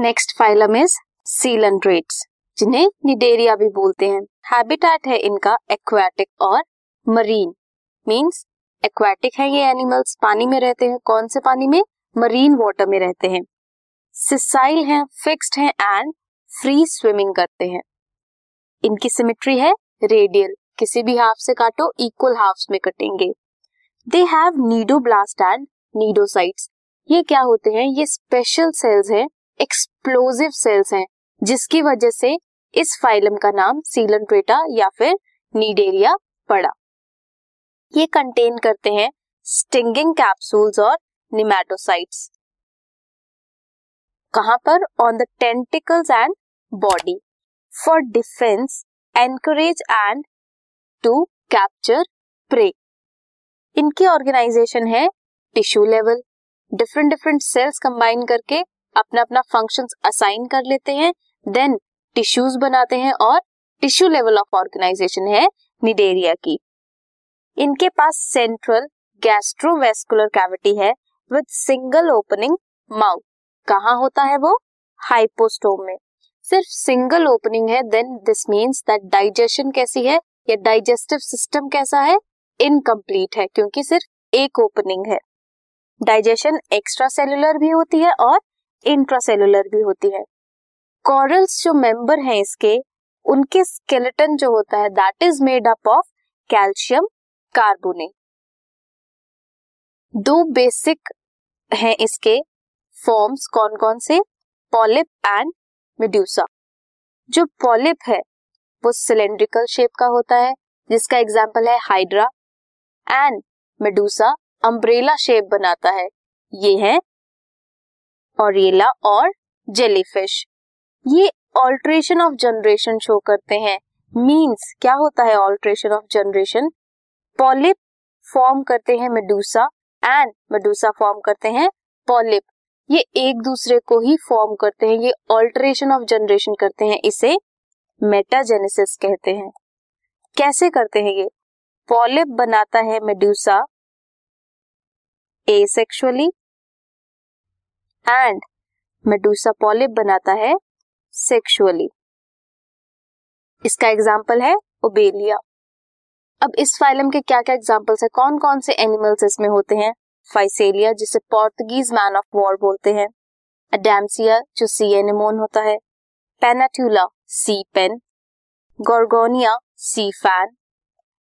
Next phylum is सीलंड्रेट्स जिन्हें Cnidaria भी बोलते हैं। हैबिटेट है इनका एक्वाटिक और मरीन मींस एक्वाटिक है ये एनिमल्स पानी में रहते हैं। कौन से पानी में? मरीन वाटर में रहते हैं। सिसाइल हैं फिक्स्ड हैं एंड फ्री स्विमिंग करते हैं। इनकी सिमेट्री है रेडियल किसी भी हाफ़ से काटो इक्वल हाफ्स में कटेंगे। They have cnidoblast and cnidocytes ये क्या होते हैं? ये स्पेशल सेल्स हैं। एक्सप्लोजिव सेल्स हैं, जिसकी वजह से इस फाइलम का नाम सीलनट्रेटा या फिर नीडेरिया पड़ा। ये कंटेन करते हैं स्टिंगिंग कैप्सूल्स और निमेटोसाइट्स कहाँ पर? On the tentacles and body for defence anchorage and to capture prey इनकी ऑर्गेनाइजेशन है tissue level different different cells combine करके अपना अपना फ़ंक्शन असाइन कर लेते हैं देन टिश्यूज बनाते हैं और टिश्यू लेवल ऑफ़ ऑर्गेनाइजेशन है निडेरिया की। इनके पास सेंट्रल गैस्ट्रोवेस्कुलर कैविटी है विद सिंगल ओपनिंग माउथ कहा होता है वो? हाइपोस्टोम में। सिर्फ़ सिंगल ओपनिंग है then this means that digestion कैसी है या डाइजेस्टिव सिस्टम कैसा है? इनकम्प्लीट है, क्योंकि सिर्फ़ एक ओपनिंग है। डाइजेशन एक्स्ट्रा सेलुलर भी होती है और इंट्रासेलुलर भी होती है। कॉरल्स जो मेंबर हैं इसके, उनके स्केलेटन जो होता है that is made up of calcium carbonate दो बेसिक हैं इसके फॉर्म्स कौन कौन से? पॉलिप एंड मेड्यूसा जो पॉलिप है, वो सिलेंड्रिकल शेप का होता है, जिसका एग्ज़ाम्पल है Hydra and medusa umbrella shape बनाता है। ये है ऑरिएला और जेलीफिश। ये ऑल्ट्रेशन ऑफ़ जनरेशन शो करते हैं। मींस क्या होता है alternation of generation polyp form करते हैं मेडूसा एंड मेडूसा फॉर्म करते हैं पॉलिप ये एक दूसरे को ही फॉर्म करते हैं। ये ऑल्ट्रेशन ऑफ़ जनरेशन करते हैं। इसे मेटाजेनेसिस कहते हैं। कैसे करते हैं ये? पॉलिप बनाता है medusa asexually and medusa polyp बनाता है सेक्सुअली इसका एग्ज़ाम्पल है ओबेलिया अब इस फाइलम के क्या क्या एग्जाम्पल्स है? कौन कौन से एनिमल्स इसमें होते हैं? फाइसेलिया जिसे पोर्तुगीज मैन ऑफ़ वॉर बोलते हैं. अडेमसिया जो सी एनिमोन होता है. Pennatula sea pen Gorgonia sea fan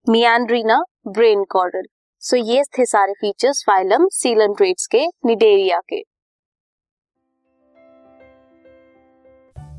Meandrina brain coral so ये थे सारे फीचर्स फाइलम सीलन ट्रेट्स के निडेरिया के.